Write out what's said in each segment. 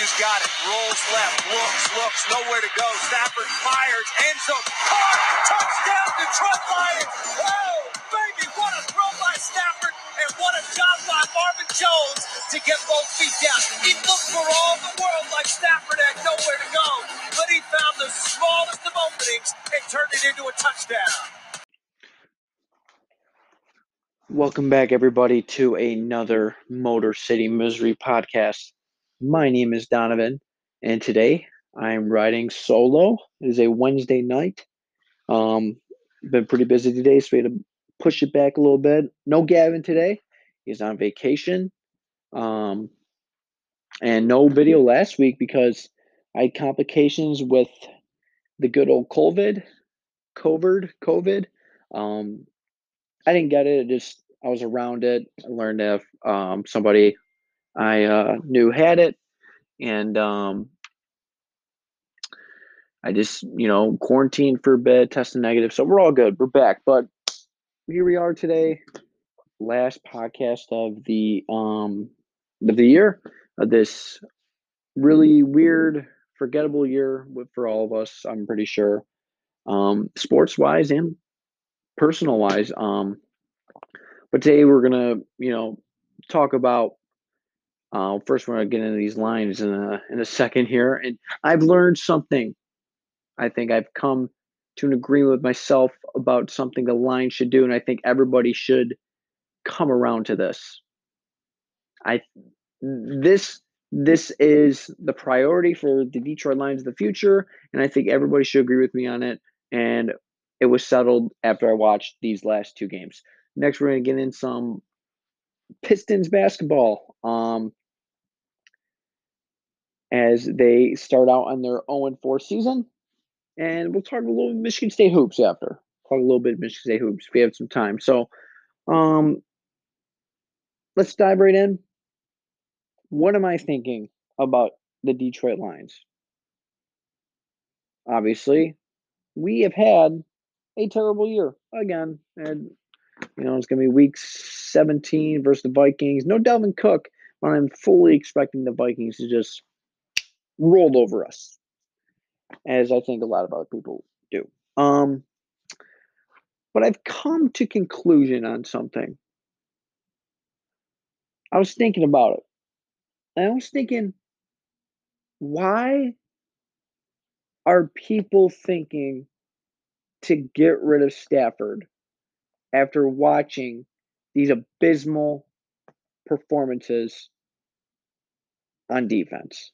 Matthews got it. Rolls left. Looks, looks. Nowhere to go. Stafford fires. End zone. Caught. Touchdown, Detroit Lions. Oh, baby. What a throw by Stafford. And what a job by Marvin Jones to get both feet down. He looked for all the world like Stafford had nowhere to go. But he found the smallest of openings and turned it into a touchdown. Welcome back, everybody, to another Motor City Misery podcast. My name is Donovan, and today I'm riding solo. It is a Wednesday night. Um, been pretty busy today, so we had to push it back a little bit. No Gavin today; he's on vacation. Um, and no video last week because I had complications with the good old COVID, COVID, COVID. Um, I didn't get it. it. Just I was around it. I learned if um, somebody I uh, knew had it, and um, I just you know quarantined for a bit, tested negative. So we're all good. We're back, but here we are today. Last podcast of the um of the year of this really weird, forgettable year for all of us. I'm pretty sure, um, sports wise and personal wise. Um, but today we're gonna, you know, talk about. Uh, first, we're gonna get into these Lions in a in a second here, and I've learned something. I think I've come to an agreement with myself about something the line should do, and I think everybody should come around to this. I this this is the priority for the Detroit Lions of the future, and I think everybody should agree with me on it. And it was settled after I watched these last two games. Next, we're going to get in some Pistons basketball. Um, as they start out on their 0 4 season. And we'll talk a little Michigan State hoops after. Talk a little bit Michigan State hoops if we have some time. So um, let's dive right in. What am I thinking about the Detroit Lions? Obviously, we have had a terrible year again. And you know, it's going to be week 17 versus the Vikings. No Dalvin Cook, but I'm fully expecting the Vikings to just roll over us, as I think a lot of other people do. Um, but I've come to conclusion on something. I was thinking about it. And I was thinking, why are people thinking to get rid of Stafford after watching these abysmal performances on defense.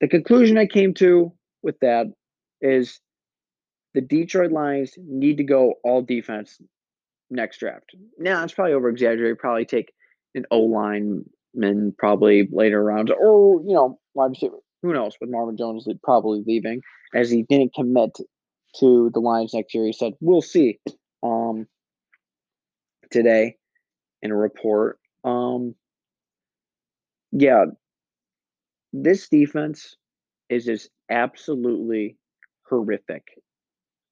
The conclusion I came to with that is the Detroit Lions need to go all defense next draft. Now, it's probably over exaggerated. Probably take an O lineman probably later rounds, or, you know, wide receiver. Who knows? With Marvin Jones probably leaving as he didn't commit to the Lions next year. He said, "We'll see." Um, today, in a report, um, yeah, this defense is just absolutely horrific.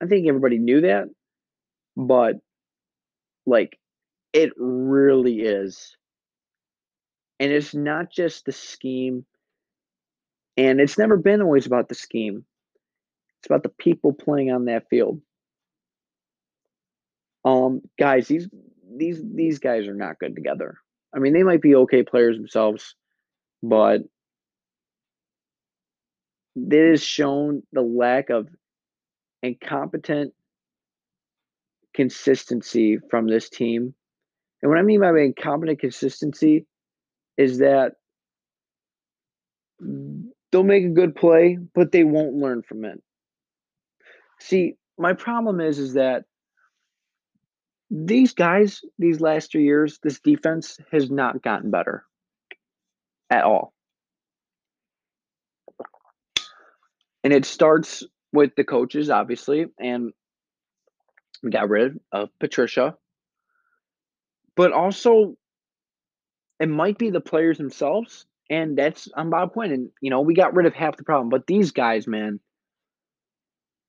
I think everybody knew that, but like, it really is. And it's not just the scheme, and it's never been always about the scheme. It's about the people playing on that field. Um, guys, these these these guys are not good together. I mean, they might be okay players themselves, but it has shown the lack of incompetent consistency from this team. And what I mean by incompetent consistency is that they'll make a good play, but they won't learn from it. See, my problem is is that these guys, these last three years, this defense has not gotten better at all. And it starts with the coaches, obviously, and got rid of Patricia. But also, it might be the players themselves, and that's I'm about point. And you know, we got rid of half the problem. But these guys, man,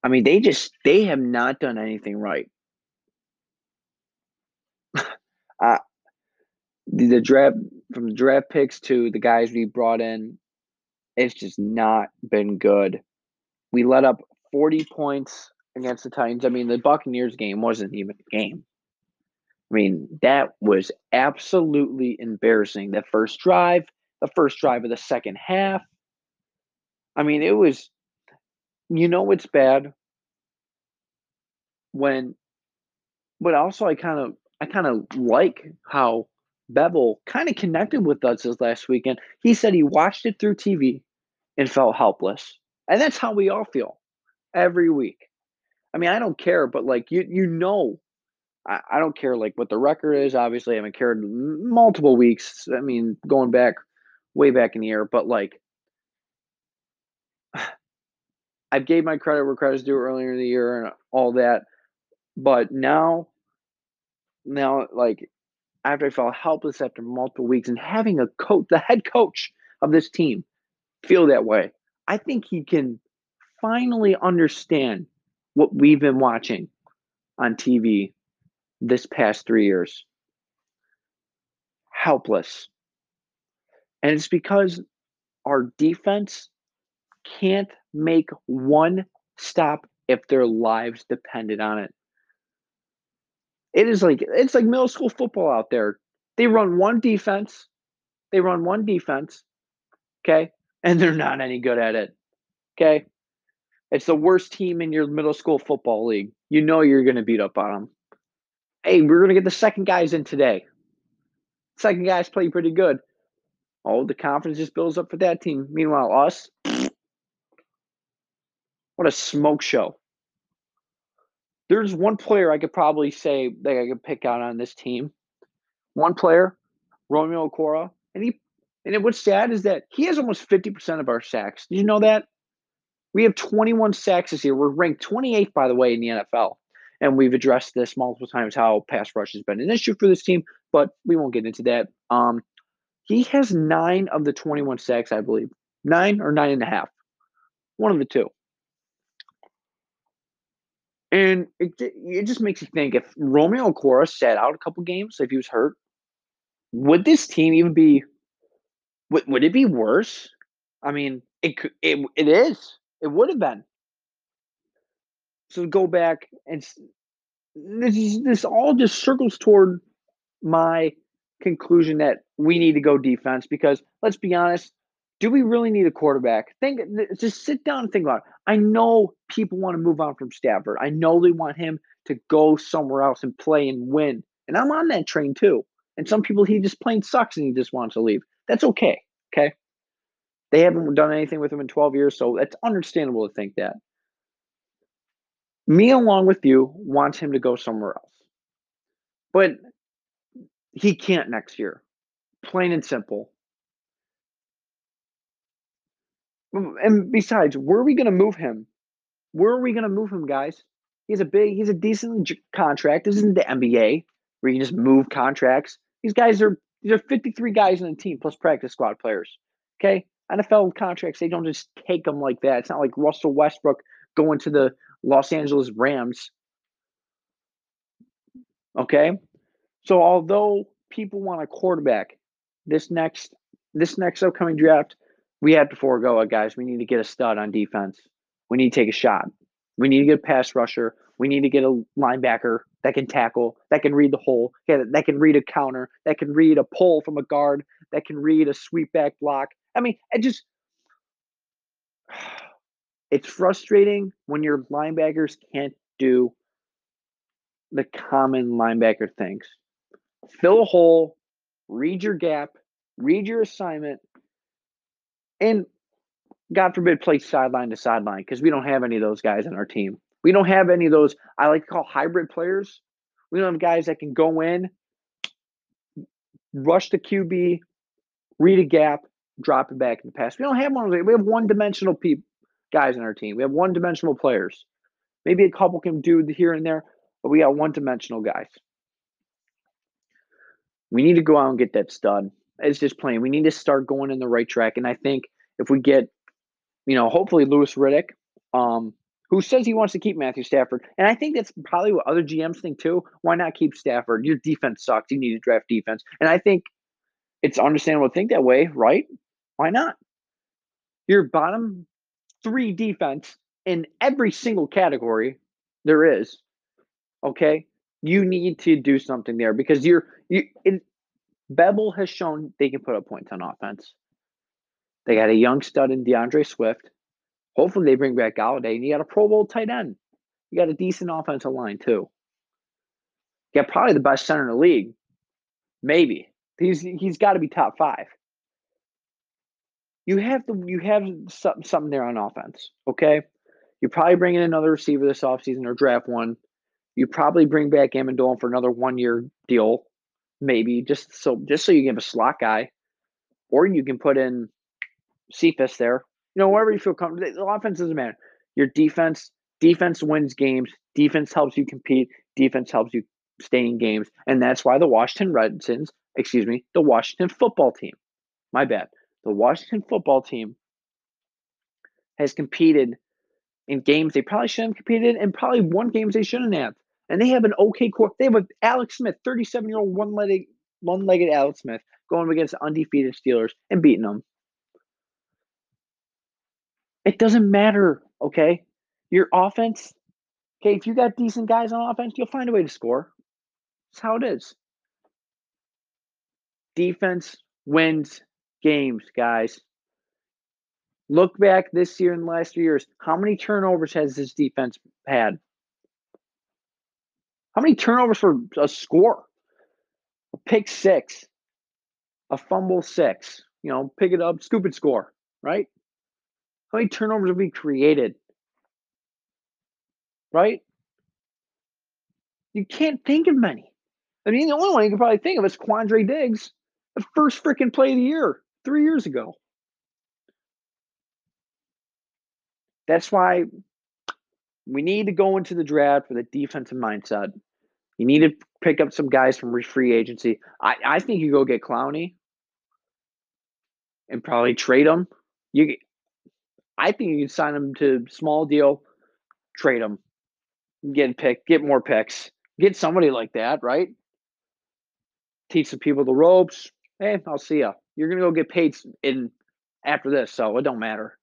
I mean, they just they have not done anything right. uh, the, the draft from the draft picks to the guys we brought in, it's just not been good. We let up 40 points against the Titans. I mean, the Buccaneers game wasn't even a game. I mean, that was absolutely embarrassing. The first drive, the first drive of the second half. I mean, it was, you know, it's bad when, but also I kind of, I kind of like how Bevell kind of connected with us this last weekend. He said he watched it through TV and felt helpless. And that's how we all feel every week. I mean, I don't care, but like you, you know, I, I don't care like what the record is. Obviously, I haven't cared multiple weeks. I mean, going back way back in the year, but like I gave my credit where credit's due earlier in the year and all that. But now, now, like after I felt helpless after multiple weeks and having a coach, the head coach of this team, feel that way, I think he can finally understand what we've been watching on TV this past three years. Helpless. And it's because our defense can't make one stop if their lives depended on it. It is like it's like middle school football out there. They run one defense. They run one defense. Okay? And they're not any good at it. Okay? It's the worst team in your middle school football league. You know you're going to beat up on them. Hey, we're going to get the second guys in today. Second guys play pretty good. Oh, the confidence just builds up for that team. Meanwhile, us, what a smoke show. There's one player I could probably say that I could pick out on this team. One player, Romeo Okwara, and he and what's sad is that he has almost 50% of our sacks. Did you know that? We have 21 sacks this year. We're ranked 28th, by the way, in the NFL. And we've addressed this multiple times how pass rush has been an issue for this team, but we won't get into that. Um, he has nine of the 21 sacks, I believe. Nine or nine and a half. One of the two. And it, it just makes you think if Romeo Okwara sat out a couple games, if he was hurt, would this team even be would, would it be worse? I mean, it it, it is. It would have been. So go back and this is, this all just circles toward my conclusion that we need to go defense because let's be honest, do we really need a quarterback? Think just sit down and think about it. I know people want to move on from Stafford. I know they want him to go somewhere else and play and win. And I'm on that train too. And some people he just plain sucks and he just wants to leave. That's okay. Okay. They haven't done anything with him in 12 years, so it's understandable to think that. Me, along with you, wants him to go somewhere else. But he can't next year. Plain and simple. Mm, and besides, where are we going to move him? Where are we going to move him, guys? He's a big, he's a decent contract. This isn't the NBA where you just move contracts. These guys are, these are 53 guys in the team plus practice squad players. Okay. NFL contracts, they don't just take them like that. It's not like Russell Westbrook going to the Los Angeles Rams. Okay? So although people want a quarterback, this next this next upcoming draft, we have to forego it, guys. We need to get a stud on defense. We need to take a shot. We need to get a pass rusher. We need to get a linebacker that can tackle, that can read the hole, that can read a counter, that can read a pull from a guard, that can read a sweep back block, I mean, it just it's frustrating when your linebackers can't do the common linebacker things. Fill a hole, read your gap, read your assignment, and God forbid play sideline to sideline because we don't have any of those guys on our team. We don't have any of those I like to call hybrid players. We don't have guys that can go in, rush the QB, read a gap, drop it back in the past. We don't have one of those. We have one dimensional people guys in our team. We have one dimensional players. Maybe a couple can do here and there, but we got one dimensional guys. We need to go out and get that stud. It's just plain. We need to start going in the right track. And I think if we get, you know, hopefully Louis Riddick, um, who says he wants to keep Matthew Stafford. And I think that's probably what other GMs think too. Why not keep Stafford? Your defense sucks. You need to draft defense. And I think It's understandable to think that way, right? Why not? Your bottom three defense in every single category there is. Okay, you need to do something there because you're you. Bevell has shown they can put up points on offense. They got a young stud in DeAndre Swift. Hopefully, they bring back Golladay, and you got a Pro Bowl tight end. You got a decent offensive line too. You got probably the best center in the league. Maybe he's he's got to be top five. You have the you have something something there on offense. Okay, you probably bring in another receiver this offseason or draft one. You probably bring back Amendola for another one year deal, maybe just so just so you give a slot guy, or you can put in Cephus there. You know, wherever you feel comfortable. The offense doesn't matter. Your defense, defense wins games. Defense helps you compete. Defense helps you stay in games, and that's why the Washington Redskins, excuse me, the Washington football team, my bad, the Washington football team has competed in games they probably shouldn't have competed in, and probably won games they shouldn't have. And they have an okay core. They have a Alex Smith, 37 year old one legged one legged Alex Smith going against undefeated Steelers and beating them. It doesn't matter, okay? Your offense, okay, if you got decent guys on offense, you'll find a way to score. That's how it is. Defense wins games, guys. Look back this year and the last years. How many turnovers has this defense had? How many turnovers for a score? A pick six, a fumble six, you know, pick it up, scoop it, score, right? How many turnovers have we created? Right? You can't think of many. I mean, the only one you can probably think of is Quandre Diggs, the first freaking play of the year three years ago. That's why we need to go into the draft with a defensive mindset. You need to pick up some guys from free agency. I, I think you go get Clowney and probably trade him. You, I think you can sign him to small deal, trade him, get pick, get more picks, get somebody like that, right? Teach some people the ropes. Hey, I'll see you. You're gonna go get paid in after this, so it don't matter.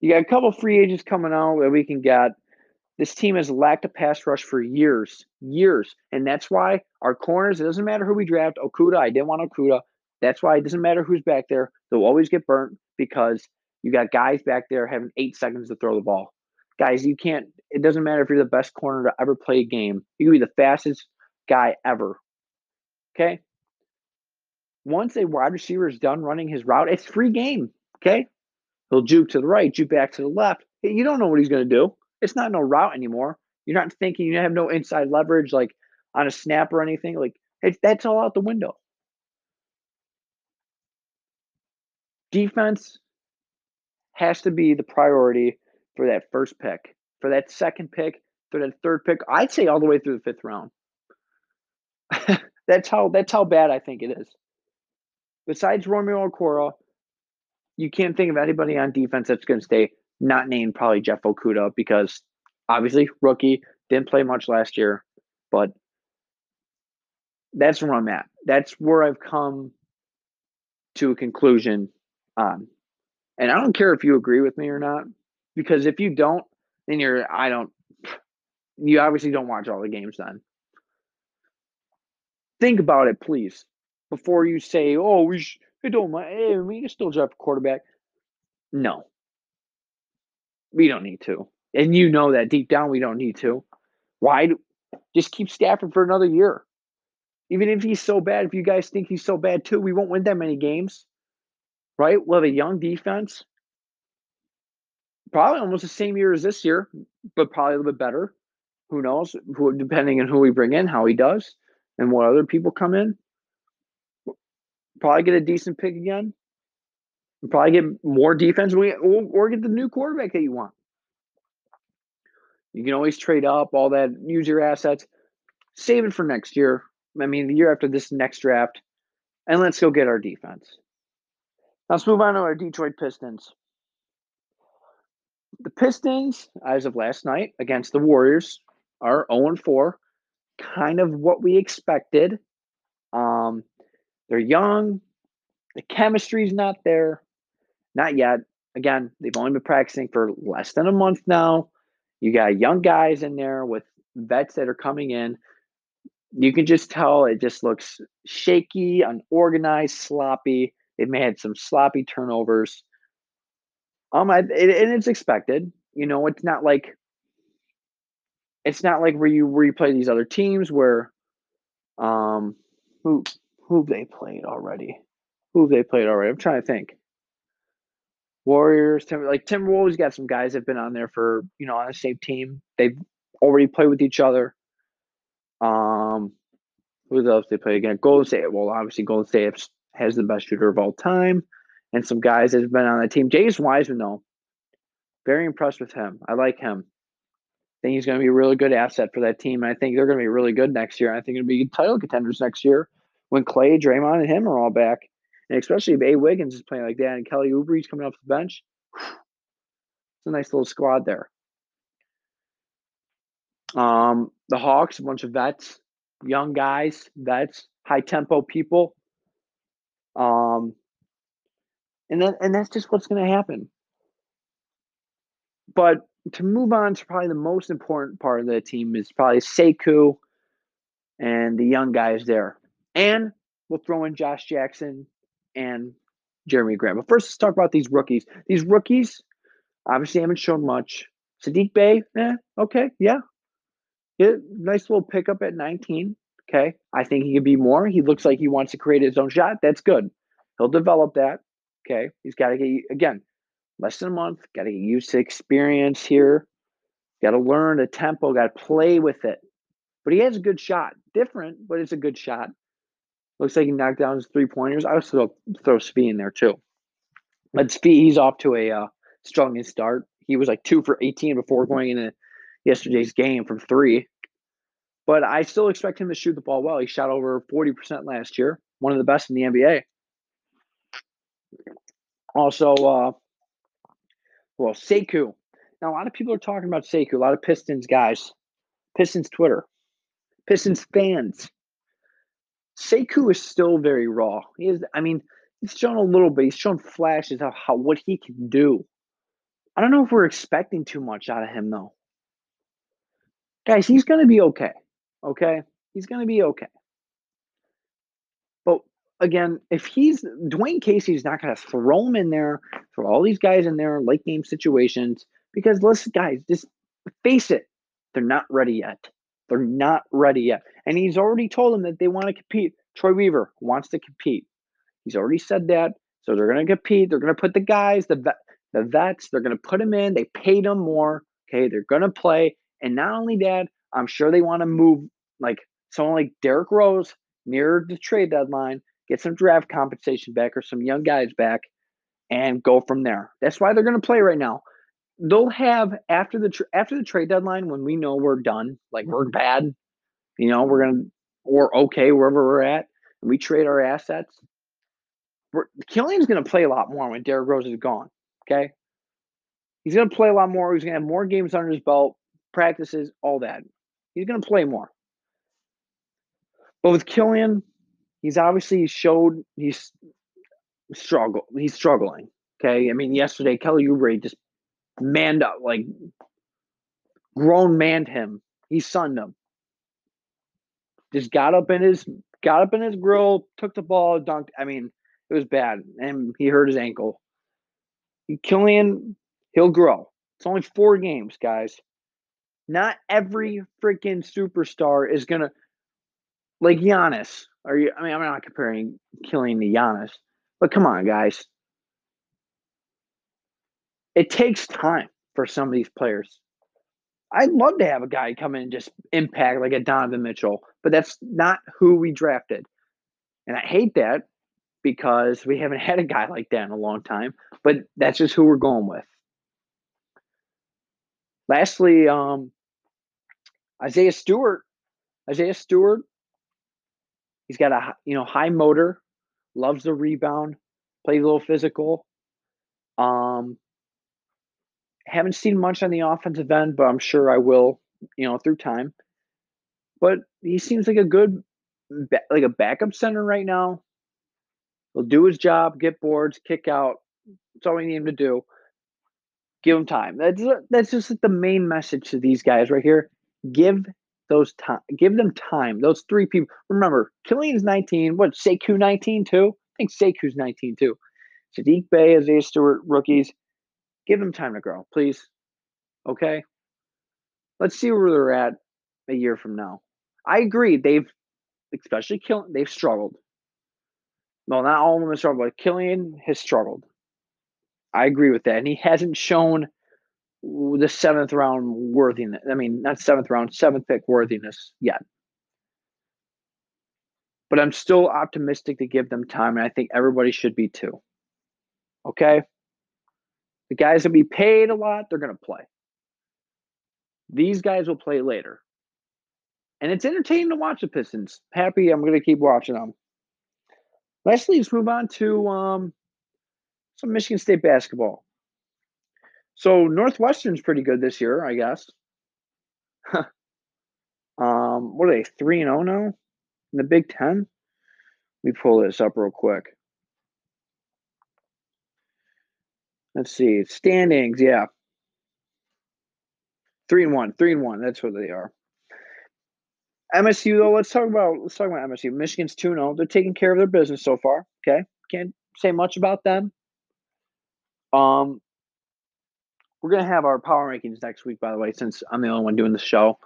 You got a couple free agents coming out that we can get. This team has lacked a pass rush for years, years. And that's why our corners, it doesn't matter who we draft. Okudah, I didn't want Okudah. That's why it doesn't matter who's back there. They'll always get burnt because you got guys back there having eight seconds to throw the ball. Guys, you can't, it doesn't matter if you're the best corner to ever play a game. You can be the fastest guy ever. Okay? Once a wide receiver is done running his route, it's free game. Okay? He'll juke to the right, juke back to the left. You don't know what he's going to do. It's not no route anymore. You're not thinking you have no inside leverage like on a snap or anything. Like that's all out the window. Defense has to be the priority for that first pick, for that second pick, for that third pick. I'd say all the way through the fifth round. that's how that's how bad I think it is. Besides Romeo Okwara, you can't think of anybody on defense that's going to stay not named probably Jeff Okudah because obviously rookie didn't play much last year, but that's where I'm at. That's where I've come to a conclusion on. And I don't care if you agree with me or not, because if you don't, then you're I don't you obviously don't watch all the games then. Think about it, please, before you say, "Oh, we sh- it don't mind. Hey, eh, we can still draft a quarterback." No, we don't need to. And you know that deep down we don't need to. Why do, just keep Stafford for another year? Even if he's so bad, if you guys think he's so bad too, we won't win that many games. Right? We'll have a young defense. Probably almost the same year as this year, but probably a little bit better. Who knows? Who, depending on who we bring in, how he does, and what other people come in. Probably get a decent pick again. Probably get more defense, or, or get the new quarterback that you want. You can always trade up, all that, use your assets, save it for next year. I mean, the year after this next draft, and let's go get our defense. Let's move on to our Detroit Pistons. The Pistons, as of last night against the Warriors, are 0 4, kind of what we expected. Um, they're young. The chemistry's not there. Not yet. Again, they've only been practicing for less than a month now. You got young guys in there with vets that are coming in. You can just tell it just looks shaky, unorganized, sloppy. They've had some sloppy turnovers. Um, I, it, and it's expected. You know, it's not like it's not like where you where you play these other teams where, um, who who they played already, who they played already. I'm trying to think. Warriors, Tim, like Timberwolves got some guys that have been on there for you know on the same team. They've already played with each other. Um, who else they play again? Golden State. Well, obviously Golden State has the best shooter of all time, and some guys that have been on the team. James Wiseman, though, very impressed with him. I like him. I think he's going to be a really good asset for that team. And I think they're going to be really good next year. I think it'll be title contenders next year when Clay, Draymond, and him are all back. And especially if A. Wiggins is playing like that and Kelly Oubre's coming off the bench. It's a nice little squad there. Um, the Hawks, a bunch of vets, young guys, vets, high tempo people. Um, and then and that's just what's going to happen. But to move on to probably the most important part of the team is probably Sekou and the young guys there. And we'll throw in Josh Jackson and Jeremy Graham. But first, let's talk about these rookies. These rookies obviously haven't shown much. Saddiq Bey, eh, okay, yeah. yeah. Nice little pickup at 19. Okay. I think he could be more. He looks like he wants to create his own shot. That's good. He'll develop that. Okay. He's got to get, again, less than a month. Got to get used to experience here. Got to learn the tempo. Got to play with it. But he has a good shot. Different, but it's a good shot. Looks like he knocked down his three pointers. I also throw Svi in there too. But Svi, he's off to a uh, strong start. He was like two for 18 before going into yesterday's game from three. But I still expect him to shoot the ball well. He shot over 40% last year, one of the best in the NBA. Also, uh, well, Sekou. Now, a lot of people are talking about Sekou. A lot of Pistons guys, Pistons Twitter, Pistons fans. Sekou is still very raw. He is. I mean, he's shown a little bit. He's shown flashes of how what he can do. I don't know if we're expecting too much out of him though. Guys, he's going to be okay. Okay, he's going to be okay But again, if he's Dwane Casey's not going to throw him in there, throw all these guys in there, late game situations, because listen, guys, just face it, they're not ready yet. They're not ready yet. And he's already told them that they want to compete. Troy Weaver wants to compete. He's already said that. So they're going to compete. They're going to put the guys, the vet, the vets, they're going to put them in. They paid them more. Okay, they're going to play. And not only that, I'm sure they want to move like someone like Derrick Rose near the trade deadline get some draft compensation back or some young guys back, and go from there. That's why they're going to play right now. They'll have after the tra- after the trade deadline when we know we're done, like we're mm-hmm. bad, you know, we're gonna or okay wherever we're at, and we trade our assets. We're, Killian's going to play a lot more when Derrick Rose is gone. Okay, he's going to play a lot more. He's going to have more games under his belt, practices, all that. He's going to play more. But with Killian, he's obviously showed he's struggle. He's struggling. Okay, I mean, yesterday Kelly Oubre just manned up, like grown manned him. He sunned him. Just got up in his got up in his grill, took the ball, dunked. I mean, it was bad, and he hurt his ankle. Killian, he'll grow. It's only four games, guys. Not every freaking superstar is gonna like Giannis. Are you? I mean, I'm not comparing Killian to Giannis, but come on, guys. It takes time for some of these players. I'd love to have a guy come in and just impact like a Donovan Mitchell, but that's not who we drafted. And I hate that because we haven't had a guy like that in a long time, but that's just who we're going with. Lastly, um, Isaiah Stewart. Isaiah Stewart He's got a you know high motor, loves the rebound, plays a little physical. Um, haven't seen much on the offensive end, but I'm sure I will, you know, through time. But he seems like a good like a backup center right now. He'll do his job, get boards, kick out. That's all we need him to do. Give him time. That's that's just the main message to these guys right here. Give those time. Give them time. Those three people. Remember, Killian's 19. What Sekou 19 too? I think Sekou's 19 too. Saddiq Bey, Isaiah Stewart, rookies. Give them time to grow, please. Okay. Let's see where they're at a year from now. I agree. They've, especially Killian, they've struggled. Well, not all of them have struggled, but Killian has struggled. I agree with that. And he hasn't shown the seventh round worthiness. I mean, not seventh round, seventh pick worthiness yet. But I'm still optimistic to give them time, and I think everybody should be too. Okay? The guys that be paid a lot, they're going to play. These guys will play later. And it's entertaining to watch the Pistons. Happy, I'm going to keep watching them. Lastly, let's move on to um, some Michigan State basketball. So Northwestern's pretty good this year, I guess. um, what are they? Three and zero oh now in the Big Ten. Let me pull this up real quick. Let's see standings. Yeah, three and one. Three and one. That's what they are. MSU though. Let's talk about let's talk about MSU. Michigan's two 0 They're taking care of their business so far. Okay, can't say much about them. Um, we're gonna have our power rankings next week. By the way, since I'm the only one doing the show,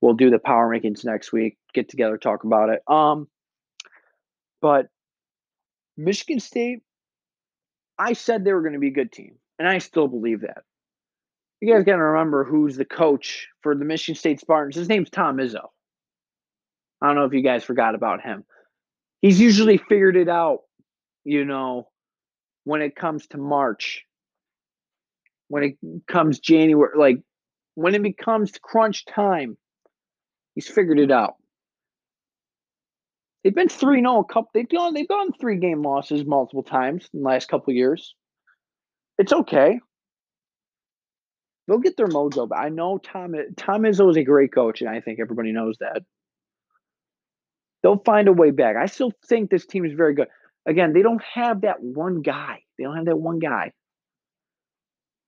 we'll do the power rankings next week. Get together, talk about it. Um, but Michigan State, I said they were going to be a good team, and I still believe that. You guys got to remember who's the coach for the Michigan State Spartans. His name's Tom Izzo. I don't know if you guys forgot about him. He's usually figured it out, you know, when it comes to March when it comes January, like when it becomes crunch time, he's figured it out. They've been 3 0 a couple they've gone they've gone three game losses multiple times in the last couple years. It's okay. They'll get their mojo back. I know Tom Tom Izzo is a great coach, and I think everybody knows that. They'll find a way back. I still think this team is very good. Again, they don't have that one guy. They don't have that one guy.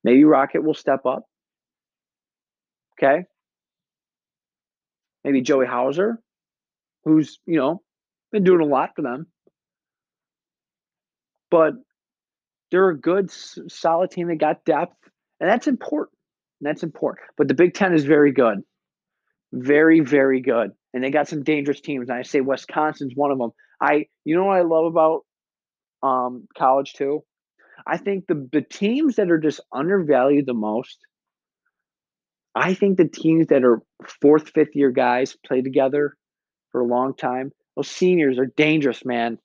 Maybe Rocket will step up. Okay. Maybe Joey Hauser, who's, you know, been doing a lot for them. But they're a good, solid team. They got depth, and that's important. And that's important. But the Big Ten is very good. Very, very good. And they got some dangerous teams. And I say Wisconsin's one of them. I, you know what I love about um, college too? I think the the teams that are just undervalued the most. I think the teams that are fourth, fifth year guys play together for a long time. Those seniors are dangerous, man.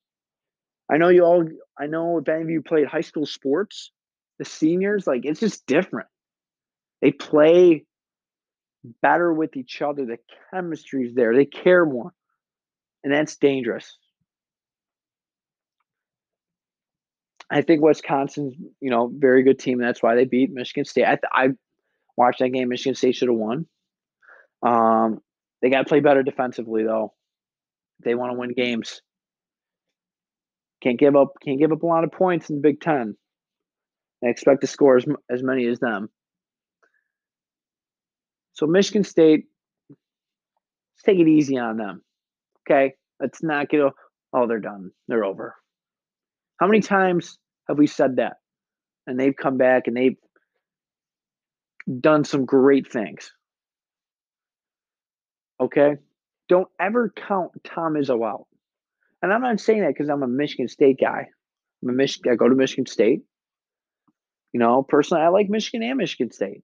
I know you all. I know if any of you played high school sports, the seniors like it's just different. They play better with each other. The chemistry is there. They care more, and that's dangerous. I think Wisconsin's, you know, very good team. That's why they beat Michigan State. I, I watched that game. Michigan State should have won. Um, they got to play better defensively though. They want to win games. Can't give up. Can't give up a lot of points in the Big Ten. I expect to score as, as many as them. So Michigan State, let's take it easy on them. Okay, let's not get. A, oh, they're done. They're over. How many times have we said that? And they've come back and they've done some great things. Okay? Don't ever count Tom Izzo out. And I'm not saying that because I'm a Michigan State guy. I'm a Michigan. I go to Michigan State. You know, personally, I like Michigan and Michigan State.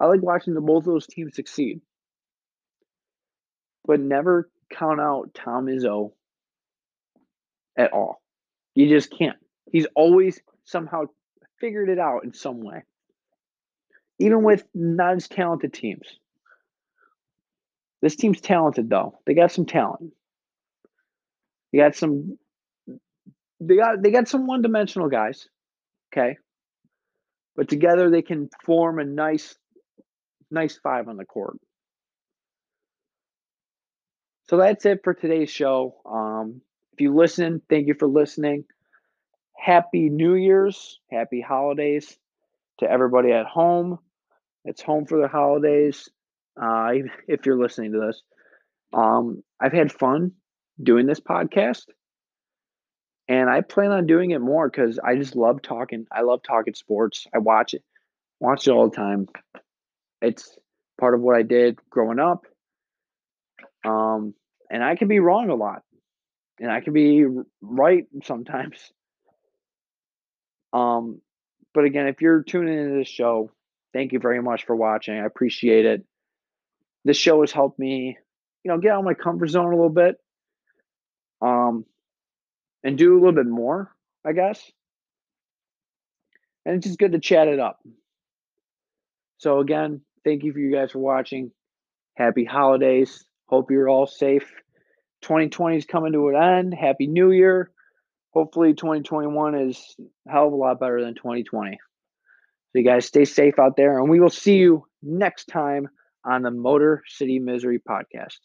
I like watching the, both of those teams succeed. But never count out Tom Izzo at all. You just can't. He's always somehow figured it out in some way. Even with not as talented teams. This team's talented though. They got some talent. They got some they got they got some one-dimensional guys. Okay? But together they can form a nice nice five on the court. So that's it for today's show. Um, you listen, thank you for listening. Happy New Year's, happy holidays to everybody at home. It's home for the holidays. Uh, if you're listening to this, um, I've had fun doing this podcast, and I plan on doing it more because I just love talking. I love talking sports. I watch it, watch it all the time. It's part of what I did growing up. Um, and I can be wrong a lot, and I can be right sometimes. Um, but again, if you're tuning into this show, thank you very much for watching. I appreciate it. This show has helped me, you know, get out of my comfort zone a little bit. Um, and do a little bit more, I guess. And it's just good to chat it up. So again, thank you for you guys for watching. Happy holidays. Hope you're all safe. 2020 is coming to an end. Happy New Year. Hopefully 2021 is a hell of a lot better than 2020. So you guys stay safe out there and we will see you next time on the Motor City Misery podcast.